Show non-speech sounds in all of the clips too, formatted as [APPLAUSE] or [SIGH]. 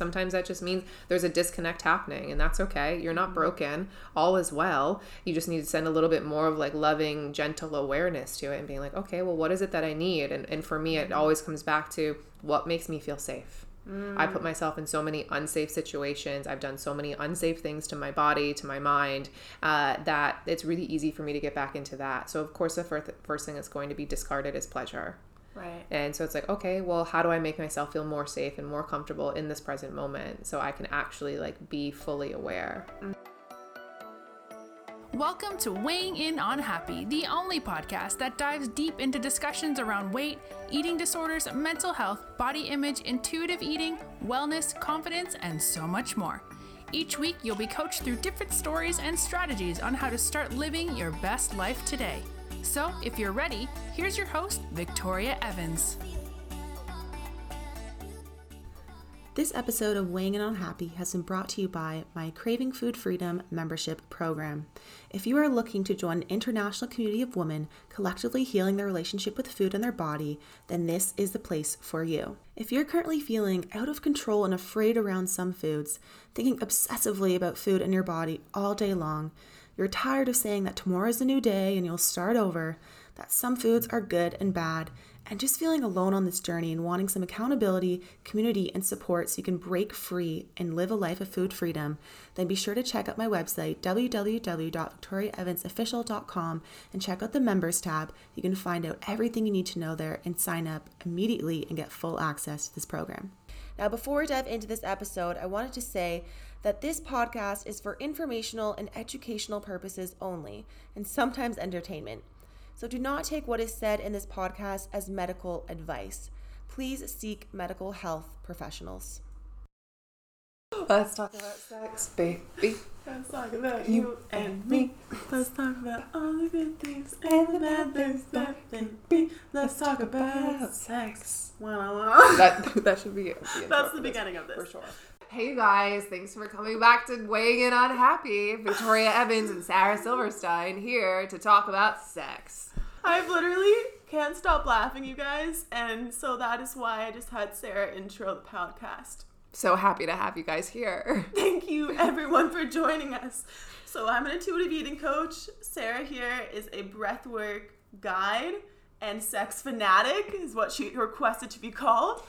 sometimes that just means there's a disconnect happening, and that's okay. You're not mm-hmm. broken. All is well. You just need to send a little bit more of like loving, gentle awareness to it and being like, okay, well, what is it that I need? And, and for me, it mm-hmm. always comes back to what makes me feel safe. I put mm. myself in so many unsafe situations. I've done so many unsafe things to my body, to my mind, uh, that it's really easy for me to get back into that. So, of course, the first, first thing that's going to be discarded is pleasure. Right. And so it's like, okay, well, how do I make myself feel more safe and more comfortable in this present moment so I can actually like be fully aware? Mm. Welcome to Weighing In on Happy, the only podcast that dives deep into discussions around weight, eating disorders, mental health, body image, intuitive eating, wellness, confidence, and so much more. Each week, you'll be coached through different stories and strategies on how to start living your best life today. So, if you're ready, here's your host, Victoria Evans. This episode of Weighing In on Happy has been brought to you by my Craving Food Freedom membership program. If you are looking to join an international community of women collectively healing their relationship with food and their body, then this is the place for you. If you're currently feeling out of control and afraid around some foods, thinking obsessively about food and your body all day long, you're tired of saying that tomorrow is a new day and you'll start over, that some foods are good and bad, and just feeling alone on this journey and wanting some accountability, community, and support so you can break free and live a life of food freedom, then be sure to check out my website, www.victoriaevansofficial.com, and check out the members tab. You can find out everything you need to know there and sign up immediately and get full access to this program. Now, before we dive into this episode, I wanted to say that this podcast is for informational and educational purposes only, and sometimes entertainment. So do not take what is said in this podcast as medical advice. Please seek medical health professionals. Let's talk about sex, baby. Let's talk about You and me. Let's talk about all the good things and the bad things that can be. Let's talk about sex. That [LAUGHS] that should be, it. That's the beginning of this. for sure. Hey you guys, thanks for coming back to Weighing In on Happy. Victoria [SIGHS] Evans and Sarah Silverstein here to talk about sex. I've literally can't stop laughing, you guys, and so that is why I just had Sarah intro the podcast. So happy to have you guys here. [LAUGHS] Thank you, everyone, for joining us. So, I'm an intuitive eating coach. Sarah here is a breathwork guide and sex fanatic, is what she requested to be called.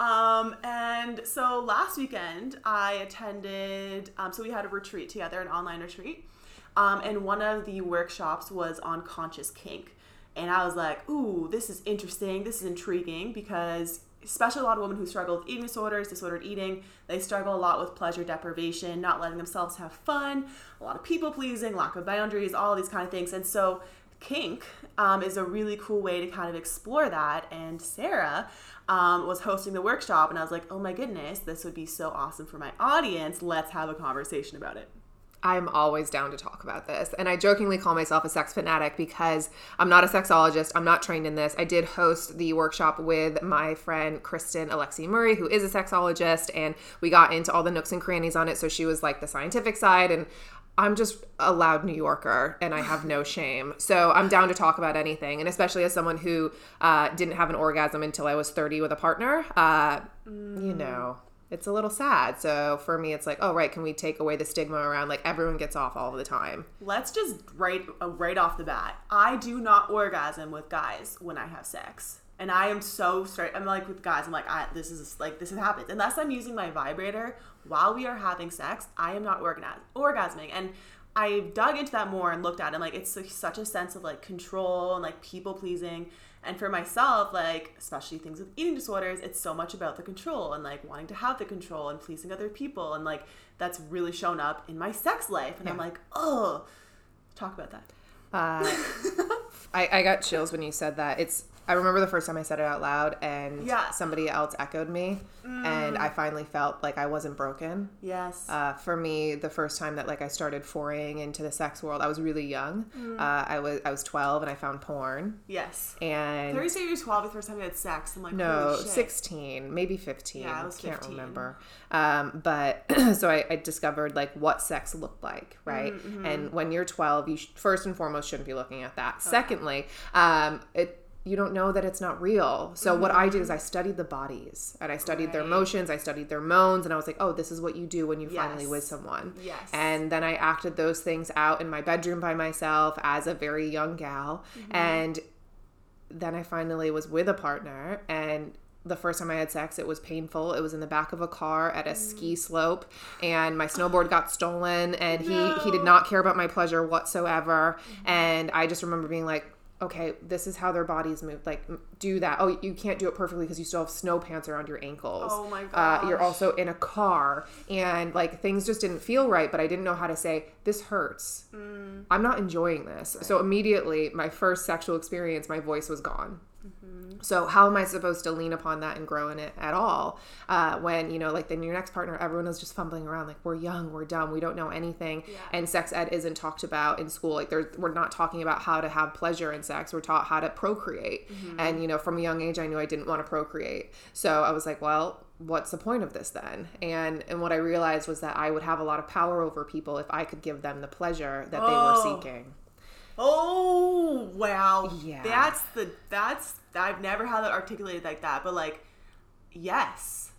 Um, and so, last weekend, I attended, um, so we had a retreat together, an online retreat. Um, and one of the workshops was on conscious kink. And I was like, ooh, this is interesting. This is intriguing because, especially a lot of women who struggle with eating disorders, disordered eating, they struggle a lot with pleasure deprivation, not letting themselves have fun, a lot of people pleasing, lack of boundaries, all these kind of things. And so, kink um, is a really cool way to kind of explore that. And Sarah um, was hosting the workshop, and I was like, oh my goodness, this would be so awesome for my audience. Let's have a conversation about it. I'm always down to talk about this. And I jokingly call myself a sex fanatic because I'm not a sexologist. I'm not trained in this. I did host the workshop with my friend Kristen Alexi Murray, who is a sexologist, and we got into all the nooks and crannies on it. So she was like the scientific side, and I'm just a loud New Yorker and I have no shame. So I'm down to talk about anything. And especially as someone who uh, didn't have an orgasm until I was 30 with a partner, uh, you know, it's a little sad. So for me, it's like, oh, right, can we take away the stigma around like everyone gets off all the time? Let's just right uh, right off the bat. I do not orgasm with guys when I have sex. And I am so straight. I'm like with guys. I'm like, I, this is like this happens unless I'm using my vibrator while we are having sex. I am not orgasm orgasming. And I dug into that more and looked at it. And like it's such a sense of like control and like people pleasing. And for myself, like especially things with eating disorders, it's so much about the control and like wanting to have the control and pleasing other people. And like that's really shown up in my sex life. And I'm like, oh, talk about that. Uh, [LAUGHS] I, I got chills when you said that. It's I remember the first time I said it out loud and Yeah. somebody else echoed me and I finally felt like I wasn't broken. Yes. Uh, for me, the first time that like I started foraying into the sex world, I was really young. Uh, I was I was 12 and I found porn yes. and Thursday, you're 12 the first time you had sex. I'm like, no. 16, maybe 15. Yeah, I was Can't 15. remember. Um, but [CLEARS THROAT] so I, I discovered like what sex looked like, right? Mm-hmm, And when you're 12, you sh- first and foremost shouldn't be looking at Oh, that. Secondly, um, it you don't know that it's not real. So what I did is I studied the bodies and I studied their Right. motions, I studied their moans, and I was like, oh, this is what you do when you're finally with someone. Yes. And then I acted those things out in my bedroom by myself as a very young gal. Mm-hmm. And then I finally was with a partner and the first time I had sex, it was painful. It was in the back of a car at a Mm. ski slope, and my snowboard got stolen. And he he did not care about my pleasure whatsoever. Mm-hmm. And I just remember being like, "Okay, this is how their bodies move. Like, do that. Oh, you can't do it perfectly because you still have snow pants around your ankles. Oh my god. Uh, you're also in a car, and like things just didn't feel right. But I didn't know how to say this hurts. Mm. I'm not enjoying this. So immediately, my first sexual experience, my voice was gone. So how am I supposed to lean upon that and grow in it at all? Uh, when you know, like then your next partner, everyone is just fumbling around, like we're young, we're dumb, we don't know anything, and sex ed isn't talked about in school. Like there's, we're not talking about how to have pleasure in sex. We're taught how to procreate, and you know, from a young age, I knew I didn't want to procreate. So I was like, well, what's the point of this then? And and what I realized was that I would have a lot of power over people if I could give them the pleasure that they were Oh. seeking. Oh wow. Yeah. That's the that's I've never had that articulated like that, but like yes.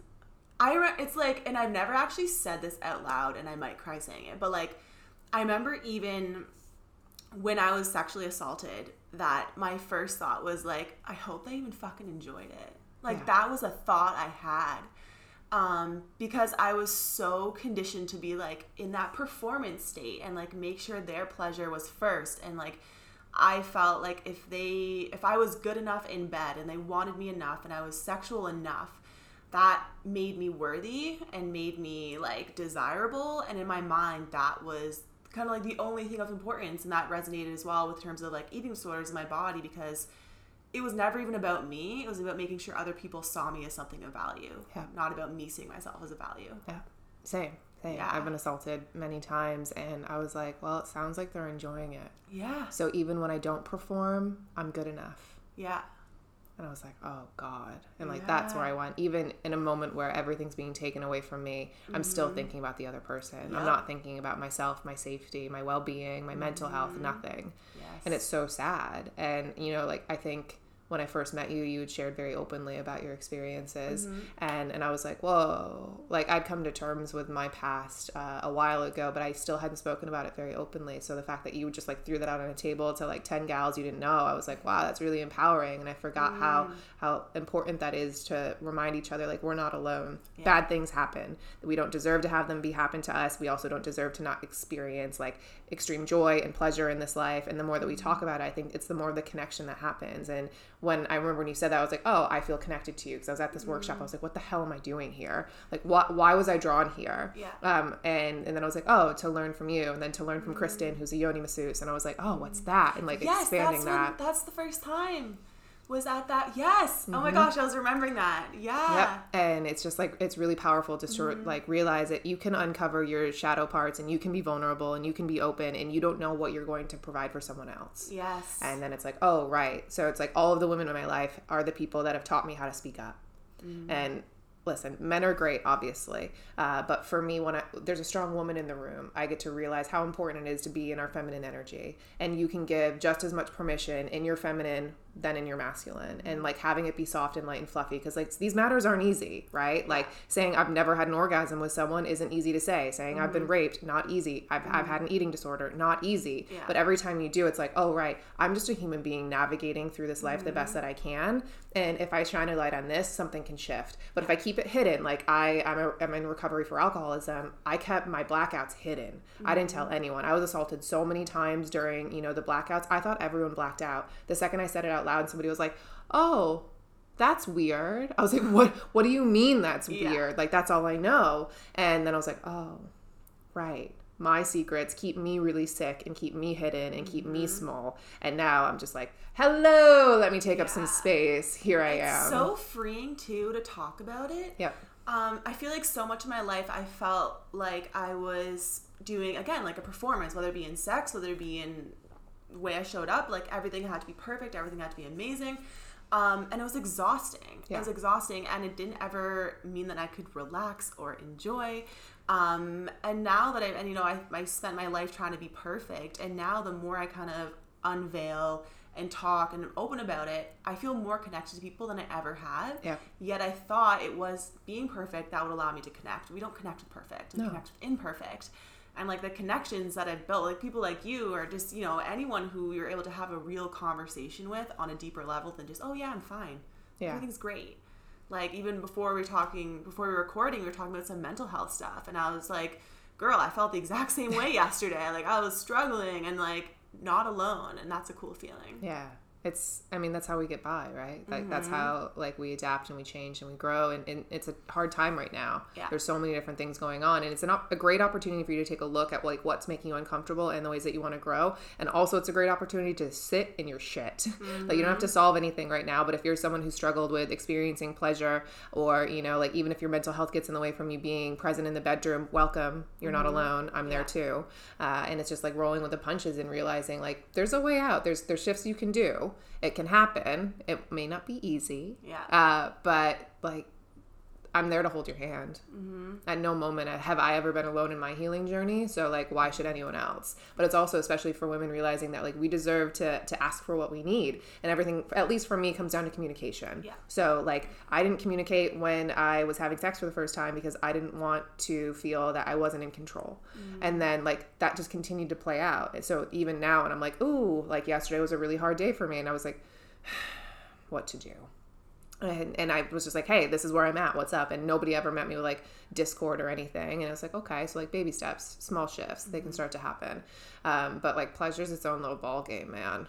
I re- it's like and I've never actually said this out loud and I might cry saying it, but like I remember even when I was sexually assaulted that my first thought was like I hope they even fucking enjoyed it. Like Yeah. that was a thought I had um, because I was so conditioned to be like in that performance state and like make sure their pleasure was first. And like I felt like if they if I was good enough in bed and they wanted me enough and I was sexual enough that made me worthy and made me like desirable. And in my mind that was kind of like the only thing of importance. And that resonated as well with terms of like eating disorders in my body because it was never even about me. It was about making sure other people saw me as something of value, Yeah. not about me seeing myself as a value. Yeah, same, same. Yeah. I've been assaulted many times, and I was like, well, it sounds like they're enjoying it. Yeah. So even when I don't perform, I'm good enough. Yeah. And I was like, oh God. And like, that's where I went. Even in a moment where everything's being taken away from me, I'm still thinking about the other person. I'm Mm-hmm. Not thinking about myself, my safety, my well being, my mental Mm-hmm. health, nothing. Yes. And it's so sad. And, you know, like, I think when I first met you, you had shared very openly about your experiences. Mm-hmm. And, and I was like, whoa. Like, I'd come to terms with my past uh, a while ago, but I still hadn't spoken about it very openly. So the fact that you just like threw that out on a table to like 10 gals you didn't know, I was like, wow, that's really empowering. And I forgot how, how important that is to remind each other, like, we're not alone. Bad things happen. We don't deserve to have them be happen to us. We also don't deserve to not experience like extreme joy and pleasure in this life. And the more that we talk about it, I think it's the more the connection that happens. And when I remember when you said that, I was like, oh, I feel connected to you because I was at this workshop. I was like, what the hell am I doing here? Like, why, why was I drawn here? Yeah. Um, and, and then I was like, oh, to learn from you, and then to learn from Kristen, who's a yoni masseuse, and I was like, oh, what's that? And like yes, expanding that's that. When, that's the first time. Was at that? Yes. Oh Mm-hmm. my gosh, I was remembering that. Yeah. Yep. And it's just like it's really powerful just to Mm-hmm. like realize that you can uncover your shadow parts and you can be vulnerable and you can be open and you don't know what you're going to provide for someone else. Yes. And then it's like, oh right. So it's like all of the women in my life are the people that have taught me how to speak up. Mm. And listen, men are great, obviously, uh, but for me, when I, there's a strong woman in the room, I get to realize how important it is to be in our feminine energy, and you can give just as much permission in your feminine than in your masculine, and like having it be soft and light and fluffy, because like these matters aren't easy, right? Like saying I've never had an orgasm with someone isn't easy to say. Saying I've been raped, not easy. I've, I've had an eating disorder, not easy. Yeah. But every time you do, it's like, oh right, I'm just a human being navigating through this life the best Mm-hmm. that I can, and if I shine a light on this, something can shift. But if I keep it hidden, like I, I'm, a, I'm in recovery for alcoholism, I kept my blackouts hidden. I didn't Mm-hmm. tell anyone. I was assaulted so many times during, you know, the blackouts. I thought everyone blacked out. The second I said it out loud, somebody was like, oh. That's weird. I was like, "What? What do you mean that's Yeah. weird? Like that's all I know." And then I was like, "Oh, right my secrets keep me really sick and keep me hidden and keep me Mm-hmm. small and now i'm just like hello let me take up some space here i am so freeing too to talk about it. Yeah. Um, I feel like so much of my life I felt like I was doing again like a performance, whether it be in sex, whether it be in way I showed up, like everything had to be perfect, everything had to be amazing. Um, and it was exhausting. It was exhausting, and it didn't ever mean that I could relax or enjoy. Um, and now that I, and you know, I, I spent my life trying to be perfect, and now the more I kind of unveil and talk and open about it, I feel more connected to people than I ever had. Yeah. Yet I thought it was being perfect that would allow me to connect. We don't connect with perfect. We No. connect with imperfect. And like the connections that I've built, like people like you or just, you know, anyone who you're able to have a real conversation with on a deeper level than just, oh yeah, I'm fine. Yeah. Everything's great. Like even before we were talking, before we were recording, we were talking about some mental health stuff. And I was like, girl, I felt the exact same way [LAUGHS] yesterday. Like I was struggling and like not alone. And that's a cool feeling. Yeah. It's, I mean, that's how we get by, right? Like, Mm-hmm. that's how, like, we adapt and we change and we grow. And, and it's a hard time right now. Yeah. There's so many different things going on. And it's an, a great opportunity for you to take a look at, like, what's making you uncomfortable and the ways that you want to grow. And also, it's a great opportunity to sit in your shit. [LAUGHS] like, you don't have to solve anything right now. But if you're someone who struggled with experiencing pleasure or, you know, like, even if your mental health gets in the way from you being present in the bedroom, welcome. You're not alone. I'm there too. Uh, and it's just like rolling with the punches and realizing, like, there's a way out. There's, there's shifts you can do. It can happen. It may not be easy. Yeah. Uh, but like, I'm there to hold your hand. Mm-hmm. At no moment have I ever been alone in my healing journey. So like, why should anyone else? But it's also especially for women realizing that like we deserve to to ask for what we need, and everything. At least for me, comes down to communication. Yeah. So like, I didn't communicate when I was having sex for the first time because I didn't want to feel that I wasn't in control, and then like that just continued to play out. So even now, and I'm like, ooh, like yesterday was a really hard day for me, and I was like, [SIGHS] what to do and, and I was just like, hey, this is where I'm at. What's up? And nobody ever met me with like discord or anything. And I was like, okay, so like baby steps, small shifts, they can start to happen. Um, but like pleasure's its own little ball game, man.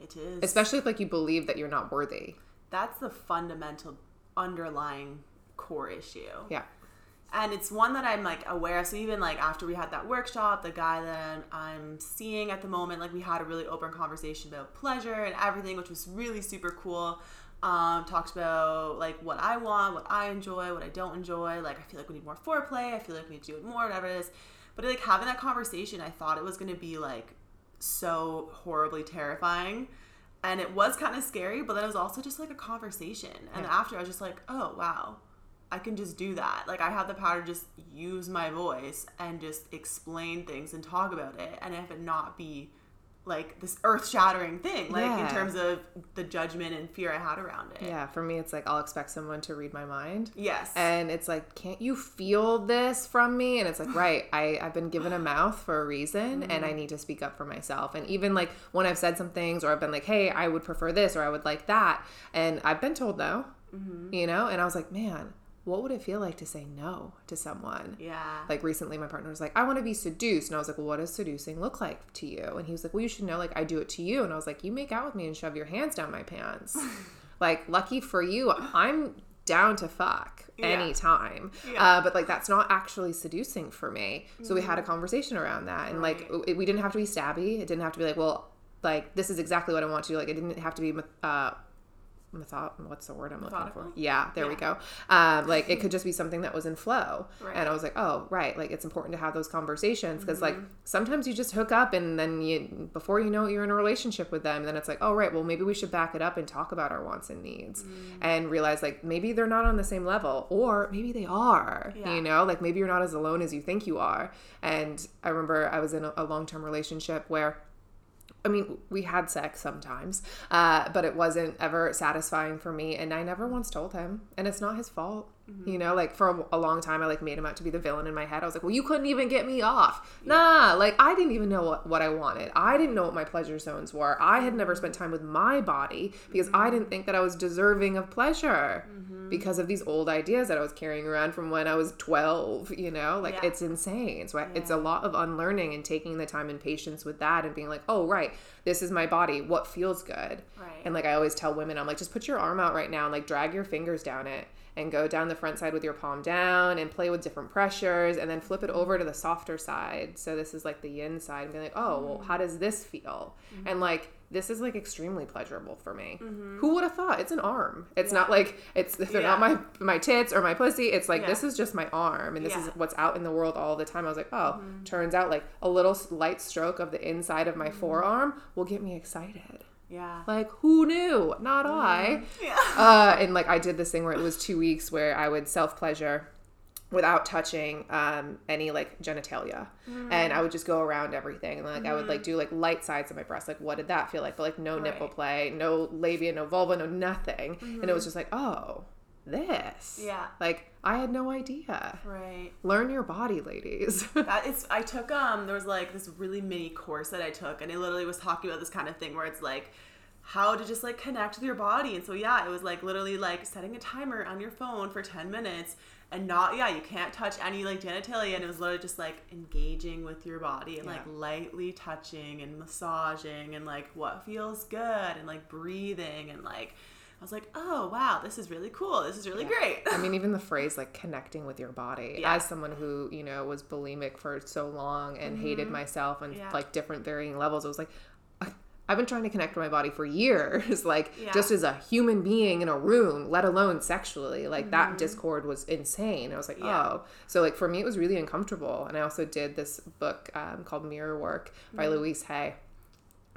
It is. Especially if like you believe that you're not worthy. that's the fundamental underlying core issue. Yeah. and it's one that I'm like aware of. So even like after we had that workshop, the guy that I'm seeing at the moment, like we had a really open conversation about pleasure and everything, which was really super cool. Um, talked about like what I want, what I enjoy, what I don't enjoy. Like I feel like we need more foreplay. I feel like we need to do it more, whatever it is. But like having that conversation, I thought it was gonna be like so horribly terrifying. And it was kind of scary, but then it was also just like a conversation. And Yeah. after I was just like, oh wow, I can just do that. Like I have the power to just use my voice and just explain things and talk about it and have it not be like this earth shattering thing. Like in terms of the judgment and fear I had around it. Yeah. For me, it's like I'll expect someone to read my mind. Yes. And it's like, can't you feel this from me? And it's like, [SIGHS] right, I, I've been given a mouth for a reason and mm-hmm. I need to speak up for myself. And even like when I've said some things or I've been like, hey, I would prefer this or I would like that. And I've been told no, mm-hmm. you know? And I was like, man, what would it feel like to say no to someone? yeah. Like recently, my partner was like, I want to be seduced. And I was like, well, what does seducing look like to you? And he was like, well, you should know, like, I do it to you. And I was like, you make out with me and shove your hands down my pants. [LAUGHS] like, lucky for you, I'm down to fuck Yeah. anytime. Yeah. Uh, but like, that's not actually seducing for me. So we had a conversation around that. And like, it, we didn't have to be stabby. It didn't have to be like, well, like, this is exactly what I want to do. Like, it didn't have to be, uh, method what's the word I'm looking for? Yeah, there we go. Um, like it could just be something that was in flow, Right. and I was like, oh, right. Like it's important to have those conversations because like Mm-hmm. sometimes you just hook up and then you before you know it, you're in a relationship with them. And then it's like, oh, right. Well, maybe we should back it up and talk about our wants and needs, Mm-hmm. and realize like maybe they're not on the same level, or maybe they are. Yeah. You know, like maybe you're not as alone as you think you are. And I remember I was in a, a long term relationship where. I mean, we had sex sometimes, uh, but it wasn't ever satisfying for me. And I never once told him, and it's not his fault. Mm-hmm. You know, like for a, a long time, I like made him out to be the villain in my head. I was like, well, you couldn't even get me off. Nah, like I didn't even know what, what I wanted. I didn't know what my pleasure zones were. I had never spent time with my body because I mm-hmm. didn't think that I was deserving of pleasure mm-hmm. because of these old ideas that I was carrying around from when I was 12, you know? Like Yeah. it's insane. So I, it's a lot of unlearning and taking the time and patience with that and being like, oh, right, this is my body. What feels good? Right. And like I always tell women, I'm like, just put your arm out right now and like drag your fingers down it and go down the front side with your palm down and play with different pressures and then flip it mm-hmm. over to the softer side. So this is like the yin side and be like, oh, well, how does this feel? Mm-hmm. And like, this is like extremely pleasurable for me. Mm-hmm. Who would have thought? It's an arm. It's not like it's they're not my my tits or my pussy. It's like Yeah. this is just my arm, and this is what's out in the world all the time. I was like, oh, turns out like a little light stroke of the inside of my forearm will get me excited. Yeah. Like who knew? Not I. Yeah. Uh, and like I did this thing where it was two weeks where I would self pleasure without touching um, any like genitalia. And i would just go around everything. And like i would like do like light sides of my breast like what did that feel like? But like no nipple play no labia no vulva no nothing. And it was just like oh this Yeah. like i had no idea Right. learn your body ladies [LAUGHS] That is, I took um. There was like this really mini course that I took, and it literally was talking about this kind of thing where it's like how to just like connect with your body. And so yeah, it was like literally like setting a timer on your phone for ten minutes, and not yeah, you can't touch any like genitalia, and it was literally just like engaging with your body and like lightly touching and massaging and like what feels good and like breathing and like. I was like, oh wow, this is really cool. This is really great. I mean, even the [LAUGHS] phrase like connecting with your body. Yeah. As someone who you know was bulimic for so long and hated myself and Mm-hmm. Yeah. like different varying levels, it was like I've been trying to connect with my body for years, [LAUGHS] like Yeah. just as a human being in a room, let alone sexually. Like Mm-hmm. that discord was insane. I was like, Yeah. oh, so like for me, it was really uncomfortable. And I also did this book um, called Mirror Work by Mm-hmm. Louise Hay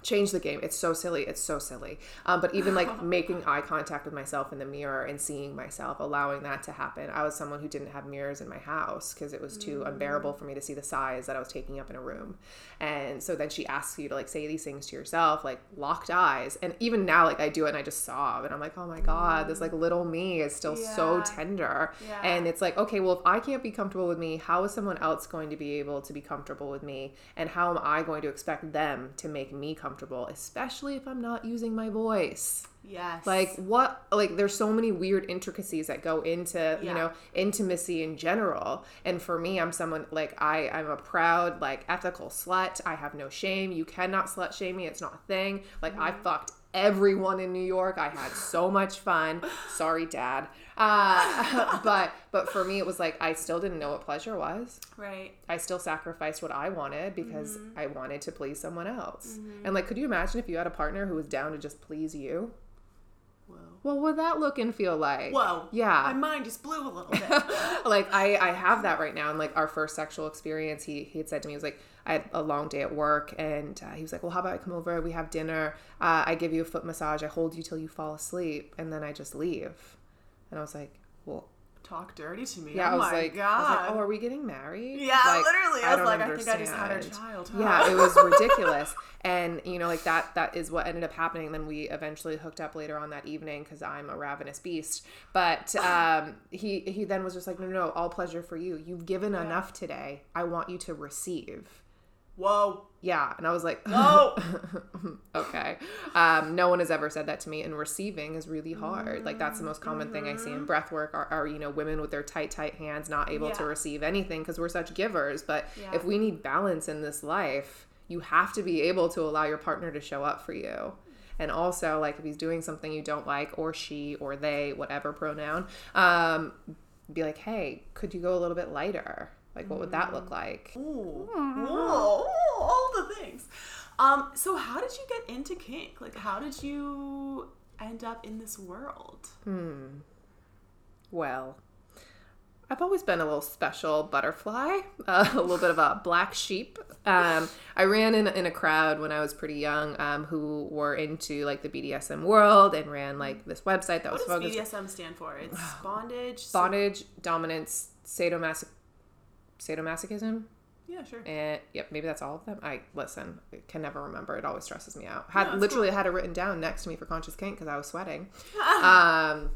change the game. It's so silly. It's so silly. Um, but even like [LAUGHS] making eye contact with myself in the mirror and seeing myself, allowing that to happen. I was someone who didn't have mirrors in my house because it was too unbearable for me to see the size that I was taking up in a room. And so then she asks you to like say these things to yourself, like locked eyes. And even now, like I do it and I just sob and I'm like, oh my God, this like little me is still so tender. Yeah. And it's like, okay, well, if I can't be comfortable with me, how is someone else going to be able to be comfortable with me? And how am I going to expect them to make me comfortable, especially if I'm not using my voice? Yes. Like what like there's so many weird intricacies that go into, you know, intimacy in general. And for me, I'm someone like I I'm a proud like ethical slut. I have no shame. You cannot slut shame me. It's not a thing. Like I mm-hmm. fucked everyone in New York. I had so much fun. Sorry, dad. Uh, [LAUGHS] but but for me, it was like I still didn't know what pleasure was. right. I still sacrificed what I wanted because Mm-hmm. I wanted to please someone else. And like, could you imagine if you had a partner who was down to just please you? Whoa. What would that look and feel like? Whoa. Yeah. My mind just blew a little [LAUGHS] bit. like I, I have that right now. And like our first sexual experience, he, he had said to me, he was like, I had a long day at work and uh, he was like, well, how about I come over? We have dinner. Uh, I give you a foot massage. I hold you till you fall asleep. And then I just leave. And I was like, well, Talk dirty to me. yeah, oh I was my like, god. I was like, oh, are we getting married? yeah, Like, literally. I was don't like, I think I just had a understand. child. Yeah, it was [LAUGHS] ridiculous. And you know, like that that is what ended up happening. Then we eventually hooked up later on that evening because I'm a ravenous beast. But [LAUGHS] um, he he then was just like, no, no, no, all pleasure for you. You've given enough today. I want you to receive. Whoa. Yeah, and I was like, Oh. [LAUGHS] okay. Um, no one has ever said that to me, and receiving is really hard. Like that's the most common thing I see in breath work are, are you know women with their tight, tight hands not able to receive anything because we're such givers. But Yeah. if we need balance in this life, you have to be able to allow your partner to show up for you. And also, like if he's doing something you don't like, or she, or they, whatever pronoun, um, be like, hey, could you go a little bit lighter? Like, what would that look like? Ooh. Ooh, all the things. Um, so how did you get into kink? Like how did you end up in this world? Hmm. Well, I've always been a little special butterfly, uh, [LAUGHS] a little bit of a black sheep. Um, I ran in, in a crowd when I was pretty young um, who were into like the BDSM world and ran like this website that was focused. What does focused BDSM stand for? It's [SIGHS] bondage. bondage, dominance, sadomasoch- sadomasochism. Yeah, sure. And yep, maybe that's all of them. I listen, I can never remember. It always stresses me out. Had No, literally had it written down next to me for conscious kink because I was sweating. [LAUGHS] um,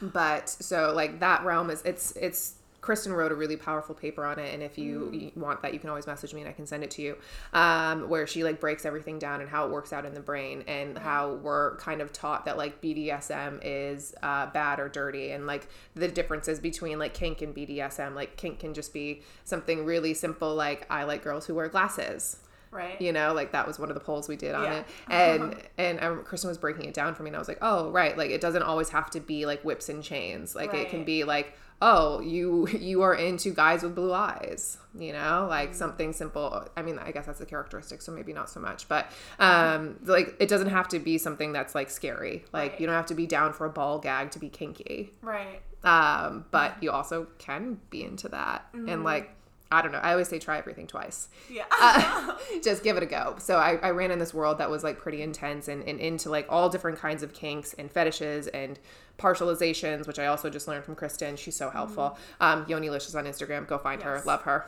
but so like that realm is it's it's Kristen wrote a really powerful paper on it, and if you, you want that, you can always message me and I can send it to you. Um, where she like breaks everything down and how it works out in the brain, and how we're kind of taught that like BDSM is uh, bad or dirty, and like the differences between like kink and BDSM. Like kink can just be something really simple, like I like girls who wear glasses Right. you know like that was one of the polls we did on Yeah. it [LAUGHS] and and um, kristen was breaking it down for me and i was like oh right like it doesn't always have to be like whips and chains like it can be like oh you you are into guys with blue eyes you know like something simple i mean i guess that's a characteristic so maybe not so much but um like it doesn't have to be something that's like scary like Right. you don't have to be down for a ball gag to be kinky Right. um but you also can be into that Mm-hmm. and like I don't know. I always say try everything twice. Yeah. Uh, [LAUGHS] [LAUGHS] just give it a go. So I, I ran in this world that was like pretty intense and, and into like all different kinds of kinks and fetishes and partializations, which I also just learned from Kristen. She's so helpful. Um, Yoni is on Instagram. Go find her. Love her.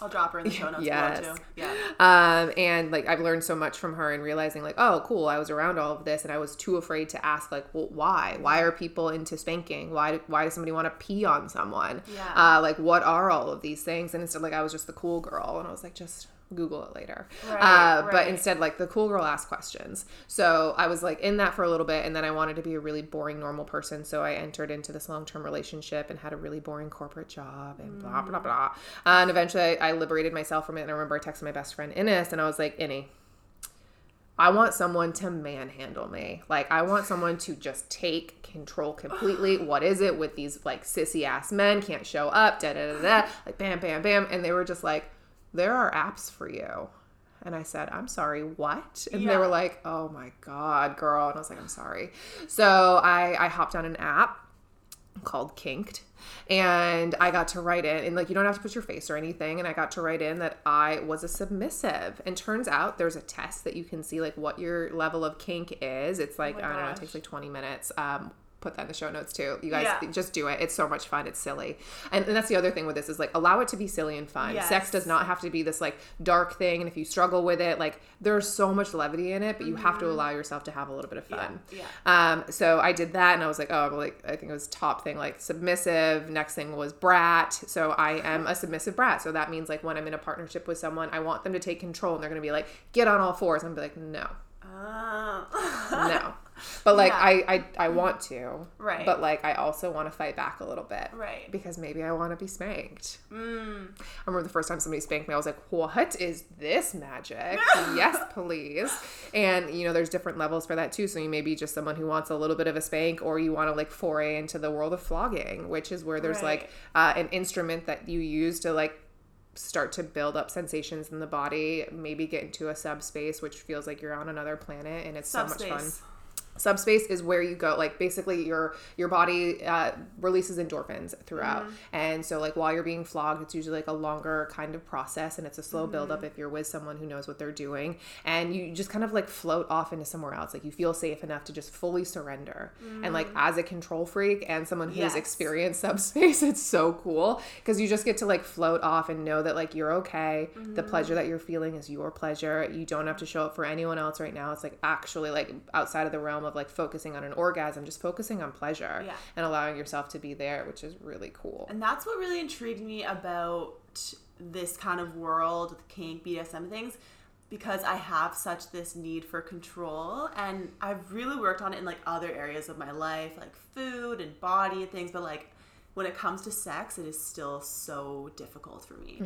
I'll drop her in the show notes Yes. below too. Yeah. Um, and like I've learned so much from her and realizing like, oh, cool, I was around all of this and I was too afraid to ask like, well, why? Why are people into spanking? Why why does somebody want to pee on someone? Yeah. Uh, like what are all of these things? And instead like I was just the cool girl and I was like, just Google it later. Right, uh, But instead, like the cool girl asked questions. So I was like in that for a little bit, and then I wanted to be a really boring normal person. So I entered into this long term relationship and had a really boring corporate job and blah blah blah. Uh, and eventually, I, I liberated myself from it. And I remember I texted my best friend Innes, and I was like, Innie. I want someone to manhandle me. Like I want someone to just take control completely. [SIGHS] what is it with these like sissy ass men can't show up, da da da da, like bam bam bam, and they were just like, there are apps for you. And I said, I'm sorry, what? And they were like, oh my God, girl. And I was like, I'm sorry. So I, I hopped on an app called Kinked and I got to write in and like you don't have to put your face or anything and I got to write in that I was a submissive and turns out there's a test that you can see like what your level of kink is it's like Oh I don't know it takes like 20 minutes um put that in the show notes too you guys Yeah. just do it it's so much fun it's silly and, and that's the other thing with this is like allow it to be silly and fun sex does not have to be this like dark thing and if you struggle with it like there's so much levity in it but you have to allow yourself to have a little bit of fun Yeah. um, so I did that, and I was like, oh, well, like I think it was top thing like submissive. Next thing was brat. So I am a submissive brat. So that means like when I'm in a partnership with someone, I want them to take control, and they're gonna be like, get on all fours, and I'm be like, no, Oh. [LAUGHS] no. But like Yeah. I, I I want to, Right. But like I also want to fight back a little bit, Right. Because maybe I want to be spanked. Mm. I remember the first time somebody spanked me, I was like, what is this magic? [LAUGHS] yes, please. And, you know, there's different levels for that too. So you may be just someone who wants a little bit of a spank, or you want to like foray into the world of flogging, which is where there's like uh, an instrument that you use to like start to build up sensations in the body, maybe get into a subspace, which feels like you're on another planet and it's so much fun Subspace. is where you go like basically your your body uh, releases endorphins throughout. Mm-hmm. And so like while you're being flogged it's usually like a longer kind of process and it's a slow buildup mm-hmm. if you're with someone who knows what they're doing. And you just kind of like float off into somewhere else. Like you feel safe enough to just fully surrender. And like mm-hmm. as a control freak and someone who's Yes. experienced [LAUGHS] subspace it's so cool because you just get to like float off and know that like you're okay. The pleasure that you're feeling is your pleasure. You don't have to show up for anyone else right now. It's like actually like outside of the realm of like focusing on an orgasm just focusing on pleasure Yeah. and allowing yourself to be there which is really cool And that's what really intrigued me about this kind of world with kink, BDSM things, because I have such this need for control, and I've really worked on it in like other areas of my life, like food and body and things. But like when it comes to sex, it is still so difficult for me.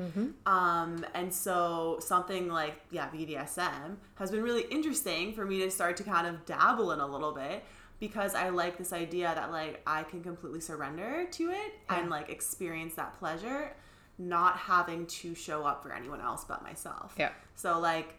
Um, and so something like yeah, BDSM has been really interesting for me to start to kind of dabble in a little bit because I like this idea that like I can completely surrender to it and like experience that pleasure, not having to show up for anyone else but myself. Yeah. So like,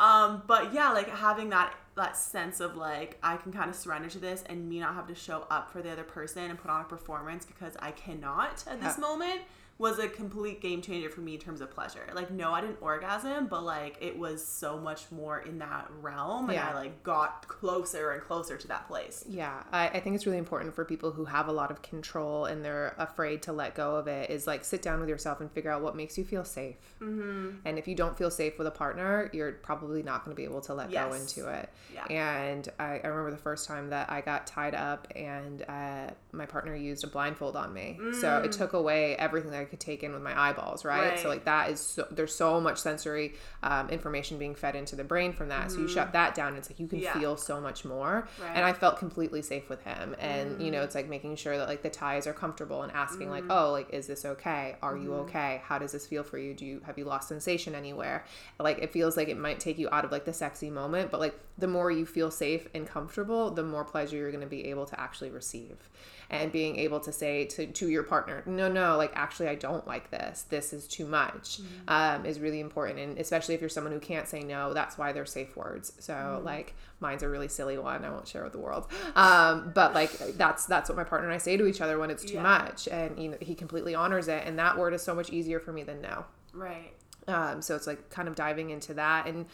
um, but yeah, like having that that sense of like I can kind of surrender to this and me not have to show up for the other person and put on a performance because I cannot at this Yeah. moment was a complete game changer for me in terms of pleasure. Like, no, I didn't orgasm, but like it was so much more in that realm, and Yeah. I like got closer and closer to that place. Yeah, I, I think it's really important for people who have a lot of control and they're afraid to let go of it. Is like sit down with yourself and figure out what makes you feel safe. Mm-hmm. And if you don't feel safe with a partner, you're probably not going to be able to let go into it. Yeah. And I, I remember the first time that I got tied up and uh, my partner used a blindfold on me. So it took away everything that I could take in with my eyeballs, right? So like that is so, there's so much sensory um, information being fed into the brain from that. So you shut mm. that down. It's like you can Yeah. feel so much more. Right. And I felt completely safe with him. And you know, mm. it's like making sure that like the ties are comfortable and asking like, mm. oh, like is this okay? Are you mm-hmm. okay? How does this feel for you? Do you have you lost sensation anywhere? Like it feels like it might take you out of like the sexy moment, but like the more you feel safe and comfortable, the more pleasure you're going to be able to actually receive. And being able to say to, to your partner, no, no, like actually, I don't like this. This is too much. Um, is really important, and especially if you're someone who can't say no, that's why they're safe words. So like mine's a really silly one. I won't share with the world. Um, but like that's that's what my partner and I say to each other when it's too Yeah. much, and you know he completely honors it, and that word is so much easier for me than no. Right. Um, so it's like kind of diving into that. And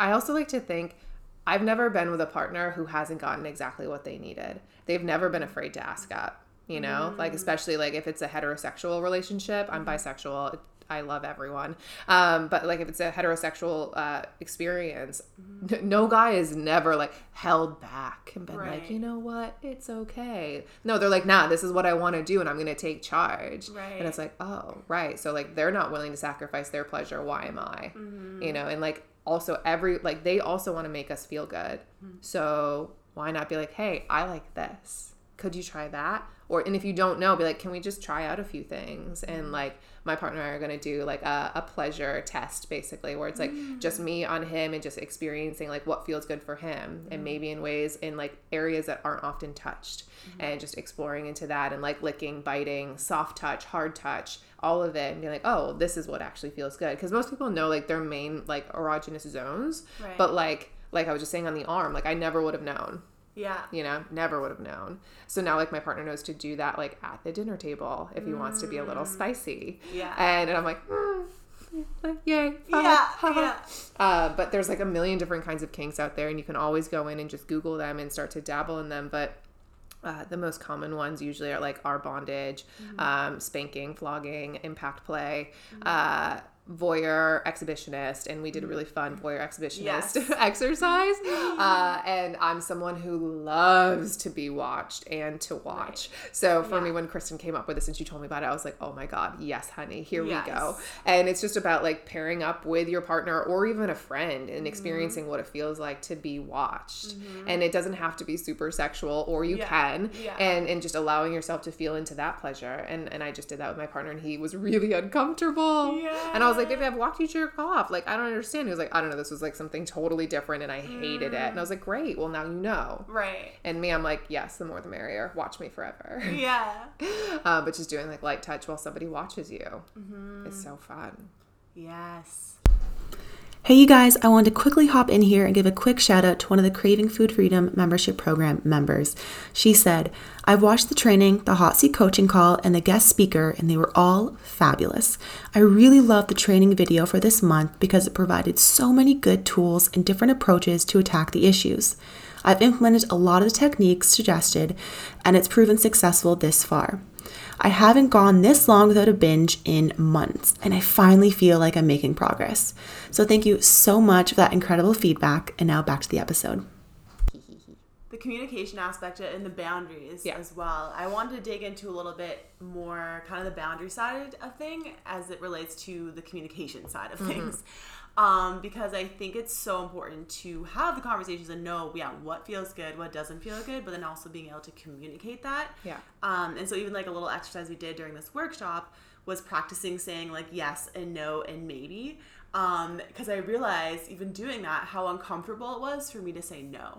I also like to think I've never been with a partner who hasn't gotten exactly what they needed. They've never been afraid to ask up, you know, like especially like if it's a heterosexual relationship, I'm bisexual. I love everyone. Um, but like if it's a heterosexual uh, experience, n- no guy is never like held back and been like, you know what, it's okay. No, they're like, nah, this is what I want to do and I'm going to take charge. Right. And it's like, oh, right. So like they're not willing to sacrifice their pleasure. Why am I? You know, and like also every like they also want to make us feel good. Hmm. So why not be like, hey, I like this. Could you try that? Or and if you don't know, be like, can we just try out a few things? And mm. like my partner and I are gonna do like a, a pleasure test basically where it's like mm. just me on him and just experiencing like what feels good for him. And mm. maybe in ways in like areas that aren't often touched. Mm-hmm. And just exploring into that and like licking, biting, soft touch, hard touch, all of it and being like, oh, this is what actually feels good. Because most people know like their main like erogenous zones, Right. but like like I was just saying on the arm, like I never would have known Yeah. you know never would have known so now like my partner knows to do that like at the dinner table if he wants to be a little spicy Yeah. and, and i'm like mm, like, yay ha, Yeah. ha, ha. Yeah. Uh, but there's like a million different kinds of kinks out there and you can always go in and just google them and start to dabble in them but uh, the most common ones usually are like our bondage, Mm-hmm. um, spanking, flogging, impact play, uh, voyeur, exhibitionist, and we did a really fun voyeur exhibitionist Yes. [LAUGHS] exercise. [GASPS] Uh, and I'm someone who loves to be watched and to watch. So for me, when Kristen came up with this and she told me about it, I was like, oh my God, yes, honey, here we go. And it's just about like pairing up with your partner or even a friend Mm-hmm. and experiencing what it feels like to be watched. And it doesn't have to be super sexual, or you Yeah. can. Yeah. And and just allowing yourself to feel into that pleasure. And and I just did that with my partner, and he was really uncomfortable. And I was like, baby, I've walked you to jerk off. Like I don't understand. He was like, I don't know. This was like something totally different, and I hated it. And I was like, great. Well, now you know. Right. And me, I'm like, yes, the more the merrier. Watch me forever. Yeah. [LAUGHS] uh, but just doing like light touch while somebody watches you is so fun. Yes. Hey, you guys, I wanted to quickly hop in here and give a quick shout out to one of the Craving Food Freedom membership program members. She said, I've watched the training, the hot seat coaching call, and the guest speaker, and they were all fabulous. I really loved the training video for this month because it provided so many good tools and different approaches to attack the issues. I've implemented a lot of the techniques suggested, and it's proven successful this far. I haven't gone this long without a binge in months, and I finally feel like I'm making progress. So, thank you so much for that incredible feedback. And now back to the episode. the communication aspect and the boundaries Yeah. as well. I wanted to dig into a little bit more kind of the boundary side of thing as it relates to the communication side of mm-hmm. things. Um, because I think it's so important to have the conversations and know, yeah, what feels good, what doesn't feel good, but then also being able to communicate that. Yeah. Um, and so even like a little exercise we did during this workshop was practicing saying like yes and no and maybe. Um, because I realized even doing that how uncomfortable it was for me to say no.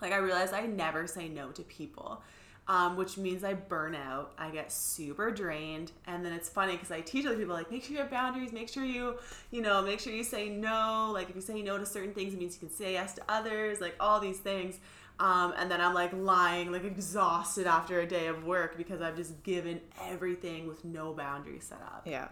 Like I realized I never say no to people. Um, which means I burn out. I get super drained, and then it's funny because I teach other people like make sure you have boundaries, make sure you, you know, make sure you say no. Like if you say no to certain things, it means you can say yes to others. Like all these things, um, and then I'm like lying, like exhausted after a day of work because I've just given everything with no boundaries set up. Yeah.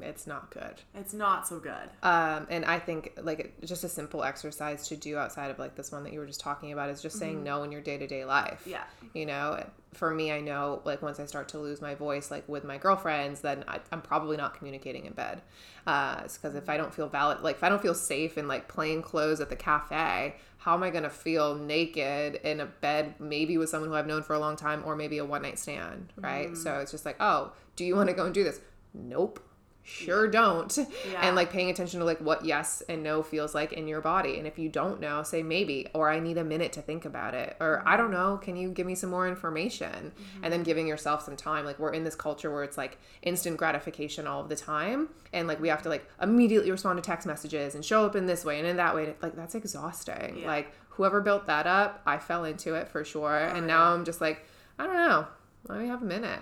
It's not good. It's not so good. Um, and I think like just a simple exercise to do outside of like this one that you were just talking about is just saying no in your day to day life. Yeah. You know, for me, I know like once I start to lose my voice, like with my girlfriends, then I, I'm probably not communicating in bed. Uh, because if I don't feel valid, like if I don't feel safe in like plain clothes at the cafe, how am I gonna feel naked in a bed, maybe with someone who I've known for a long time, or maybe a one night stand, right? So it's just like, oh, do you want to go and do this? Nope sure don't. Yeah. and like paying attention to like what yes and no feels like in your body. And if you don't know say maybe or i need a minute to think about it or i don't mm-hmm. know can you give me some more information? And then mm-hmm. giving yourself some time like we're in this culture where it's like instant gratification all of the time. And like we have to like immediately respond to text messages and show up in this way and in that way. Like that's exhausting. Yeah. like whoever built that up i fell into it for sure. And oh, now i'm just like i don't know. Let me have a minute.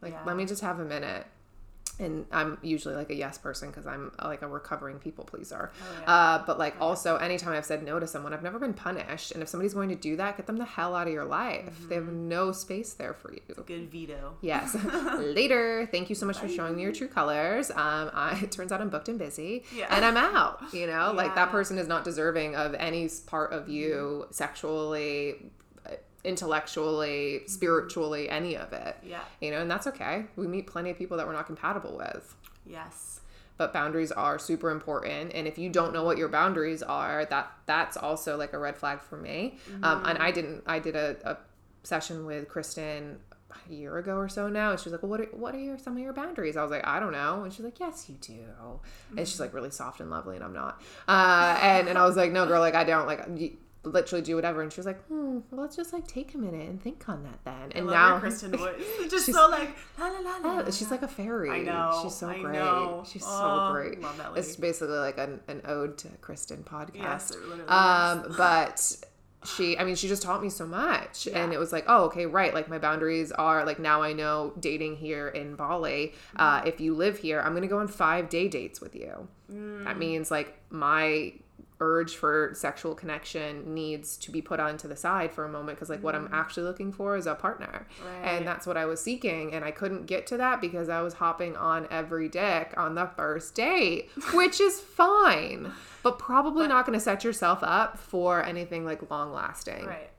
Like, Yeah. let me just have a minute. And I'm usually like a yes person because I'm uh, like a recovering people pleaser. Oh, yeah. uh, but like also, anytime I've said no to someone, I've never been punished. And if somebody's going to do that, get them the hell out of your life. They have Mm-hmm. no space there for you. Good veto. Yes. [LAUGHS] Later. Thank you so much for showing me your true colors. Um, I, it turns out I'm booked and busy, Yeah. and I'm out. You know, like that Mm-hmm. person is not deserving of any part of you sexually, uh, intellectually, spiritually, any of it. Yeah. You know, and that's okay. We meet plenty of people that we're not compatible with. Yes. But boundaries are super important, and if you don't know what your boundaries are, that that's also like a red flag for me. Um, and I didn't. I did a, a session with Kristen a year ago or so now, and she's like, "Well, what are, what are your some of your boundaries?" I was like, "I don't know," and she's like, "Yes, you do." And she's like really soft and lovely, and I'm not. Uh, and and I was like, "No, girl, like I don't like." Literally do whatever and she was like hmm well, let's just like take a minute and think on that then and now Kristen [LAUGHS] voice. Just so like la la la la. Oh, she's like a fairy. I know, She's so I great. know. She's Oh, so great. love that It's basically like an, an ode to Kristen podcast. Yes, um, [LAUGHS] but she, I mean, she just taught me so much, and it was like, oh, okay, right. Like my boundaries are like now I know dating here in Bali. Uh, Mm-hmm. if you live here, I'm gonna go on five day dates with you. Mm. That means like my urge for sexual connection needs to be put onto the side for a moment because like what i'm actually looking for is a partner Mm. Right. and that's what i was seeking and i couldn't get to that because i was hopping on every dick on the first date which is fine but probably not going to set yourself up for anything like long lasting right.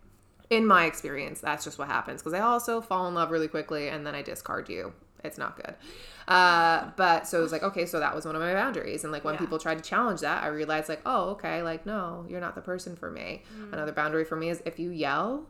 in my experience, that's just what happens. Because I also fall in love really quickly and then I discard you. It's not good. Uh, but so it was like, okay, so that was one of my boundaries. And like when Yeah. people tried to challenge that, I realized like, oh, okay, like no, you're not the person for me. Mm. Another boundary for me is if you yell,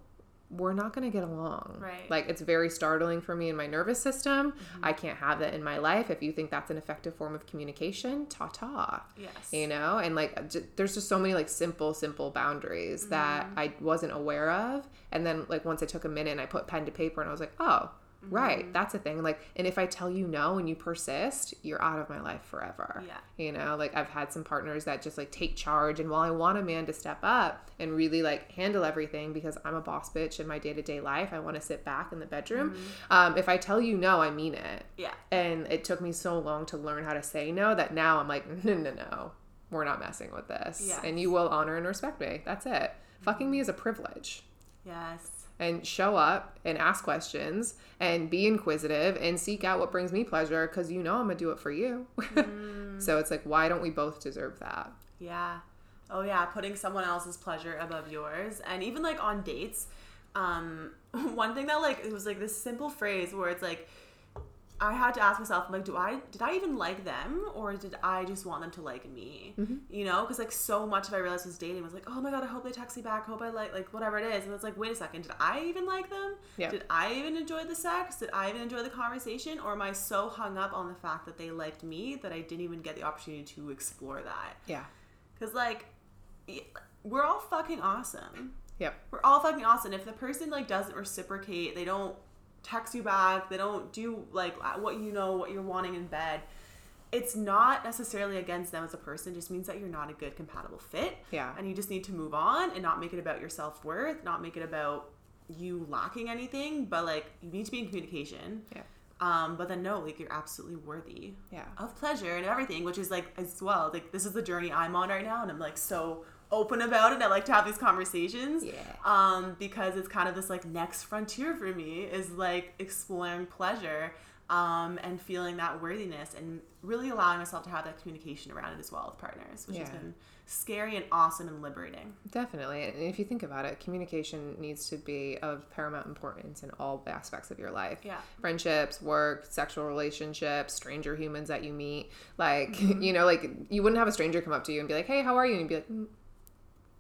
we're not going to get along. Right. Like it's very startling for me in my nervous system. Mm-hmm. I can't have that in my life. If you think that's an effective form of communication, ta ta Yes. you know and like j- there's just so many like simple simple boundaries that i wasn't aware of and then like once i took a minute and i put pen to paper and i was like oh right that's a thing like and if i tell you no and you persist you're out of my life forever Yeah. you know like i've had some partners that just like take charge and while i want a man to step up and really like handle everything because i'm a boss bitch in my day-to-day life i want to sit back in the bedroom um, if i tell you no i mean it Yeah. and it took me so long to learn how to say no that now I'm like, no, no, no, we're not messing with this. Yes. And you will honor and respect me. That's it. Fucking me is a privilege. Yes. And show up and ask questions and be inquisitive and seek out what brings me pleasure because you know I'm to do it for you. [LAUGHS] so it's like, why don't we both deserve that? Yeah. Oh yeah, putting someone else's pleasure above yours. And even like on dates, um [LAUGHS] one thing that like it was like this simple phrase where it's like I had to ask myself like do I did I even like them or did I just want them to like me? Mm-hmm. You know, because like so much of I realized was dating was like, "Oh my god, I hope they text me back. Hope I like like whatever it is." And it's like, "Wait a second, did I even like them? Yeah. Did I even enjoy the sex? Did I even enjoy the conversation or am I so hung up on the fact that they liked me that I didn't even get the opportunity to explore that?" Yeah. Because, like, we're all fucking awesome. Yep. We're all fucking awesome. If the person, like, doesn't reciprocate, they don't text you back, they don't do, like, uh, what you know, what you're wanting in bed, it's not necessarily against them as a person. It just means that you're not a good compatible fit. Yeah. And you just need to move on and not make it about your self worth, not make it about you lacking anything, but, like, you need to be in communication. Yeah. Um, but then no, like you're absolutely worthy Yeah. of pleasure and everything, which is like as well. Like this is the journey I'm on right now, and I'm like so open about it. I like to have these conversations. Yeah. Um, because it's kind of this like next frontier for me is like exploring pleasure, um, and feeling that worthiness and really allowing myself to have that communication around it as well with partners, which has been scary and awesome and liberating. Definitely. And if you think about it, communication needs to be of paramount importance in all aspects of your life. Yeah. Friendships, work, sexual relationships, stranger humans that you meet. Like, Mm-hmm. you know, like you wouldn't have a stranger come up to you and be like, hey, how are you? And you'd be like, "Mm,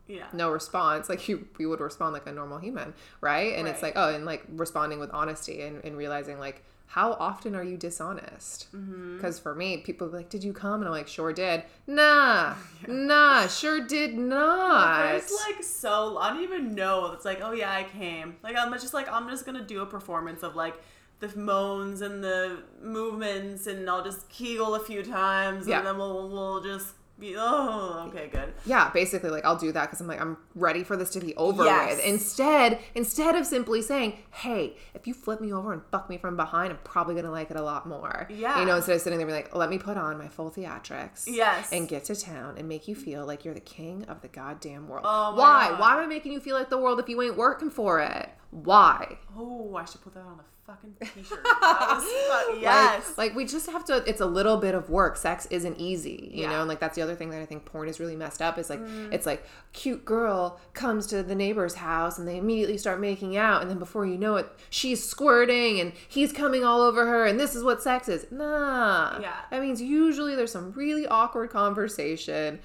Yeah. no response. Like [LAUGHS] you, you would respond like a normal human, right? And it's like, oh, and like responding with honesty and, and realizing like, how often are you dishonest? Mm-hmm. Because for me, people like, "Did you come?" And I'm like, "Sure did." Nah, [LAUGHS] nah, sure did not. It's like so I don't even know. It's like, oh yeah, I came. Like I'm just like I'm just gonna do a performance of like the moans and the movements, and I'll just kegel a few times, Yeah. and then we'll we'll just oh, okay, good. Yeah, basically, like I'll do that because I'm like I'm ready for this to be over Yes. with. Instead, instead of simply saying, "Hey, if you flip me over and fuck me from behind, I'm probably gonna like it a lot more." Yeah. you know, instead of sitting there being like, "Let me put on my full theatrics." Yes. and get to town and make you feel like you're the king of the goddamn world. Oh my Why? God. Why am I making you feel like the world if you ain't working for it? Why? Oh, I should put that on a fucking [LAUGHS] t-shirt. Was [LAUGHS] yes. Like, like we just have to. It's a little bit of work. Sex isn't easy, you Yeah. Mm. know. And like that's the other thing that I think porn is really messed up. Is like it's like cute girl comes to the neighbor's house and they immediately start making out, and then before you know it, she's squirting and he's coming all over her, and this is what sex is. Nah. Yeah. That means usually there's some really awkward conversation.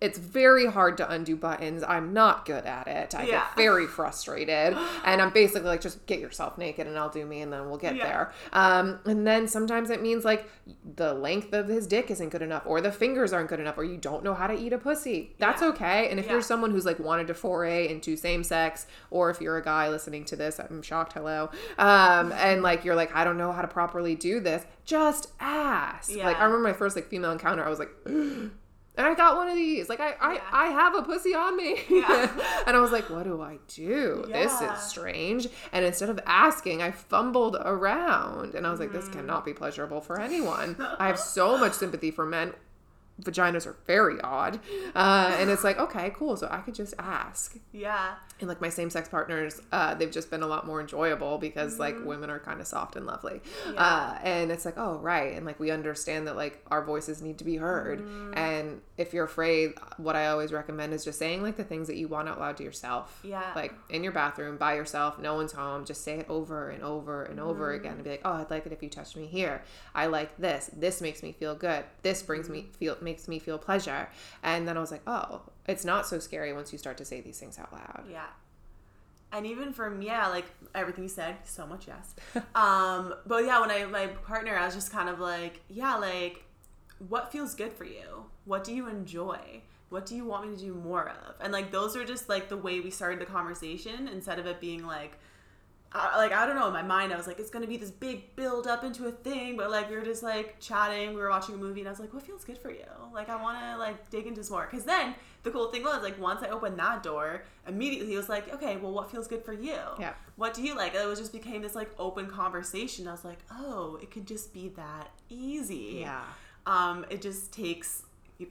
It's very hard to undo buttons. I'm not good at it. I Yeah. get very [LAUGHS] frustrated. And I'm basically like, just get yourself naked and I'll do me and then we'll get Yeah. there. Um, and then sometimes it means like the length of his dick isn't good enough or the fingers aren't good enough or you don't know how to eat a pussy. That's Yeah. okay. And if you're someone who's like wanted to foray into same sex or if you're a guy listening to this, I'm shocked. Hello. Um, and like you're like, I don't know how to properly do this. Just ask. Like I remember my first like female encounter, I was like, [GASPS] and I got one of these. Like I, I, Yeah. I have a pussy on me. Yeah. [LAUGHS] and I was like, what do I do? This is strange. And instead of asking, I fumbled around. And I was like, this Mm. cannot be pleasurable for anyone. I have so much sympathy for men. Vaginas are very odd. Uh, and it's like, okay, cool. So I could just ask. yeah. And like my same sex partners, uh, they've just been a lot more enjoyable because like Mm-hmm. women are kind of soft and lovely. Uh, and it's like, oh, right. And like we understand that like our voices need to be heard. Mm-hmm. And if you're afraid, what I always recommend is just saying like the things that you want out loud to yourself. Yeah. Like in your bathroom by yourself, no one's home. Just say it over and over and over Mm-hmm. again and be like, oh, I'd like it if you touched me here. I like this. This makes me feel good. This brings me feel makes me feel pleasure. And then I was like, oh, it's not so scary once you start to say these things out loud. Yeah. And even from yeah, like everything you said, so much yes. [LAUGHS] um, but yeah, when I my partner, I was just kind of like, yeah, like what feels good for you? What do you enjoy? What do you want me to do more of? And like those are just like the way we started the conversation instead of it being like I, like I don't know in my mind I was like it's gonna be this big build up into a thing but like we were just like chatting we were watching a movie and I was like what feels good for you like I want to like dig into this more because then the cool thing was like once I opened that door immediately he was like okay well what feels good for you Yeah. what do you like it was just became this like open conversation I was like oh it could just be that easy Yeah. um, it just takes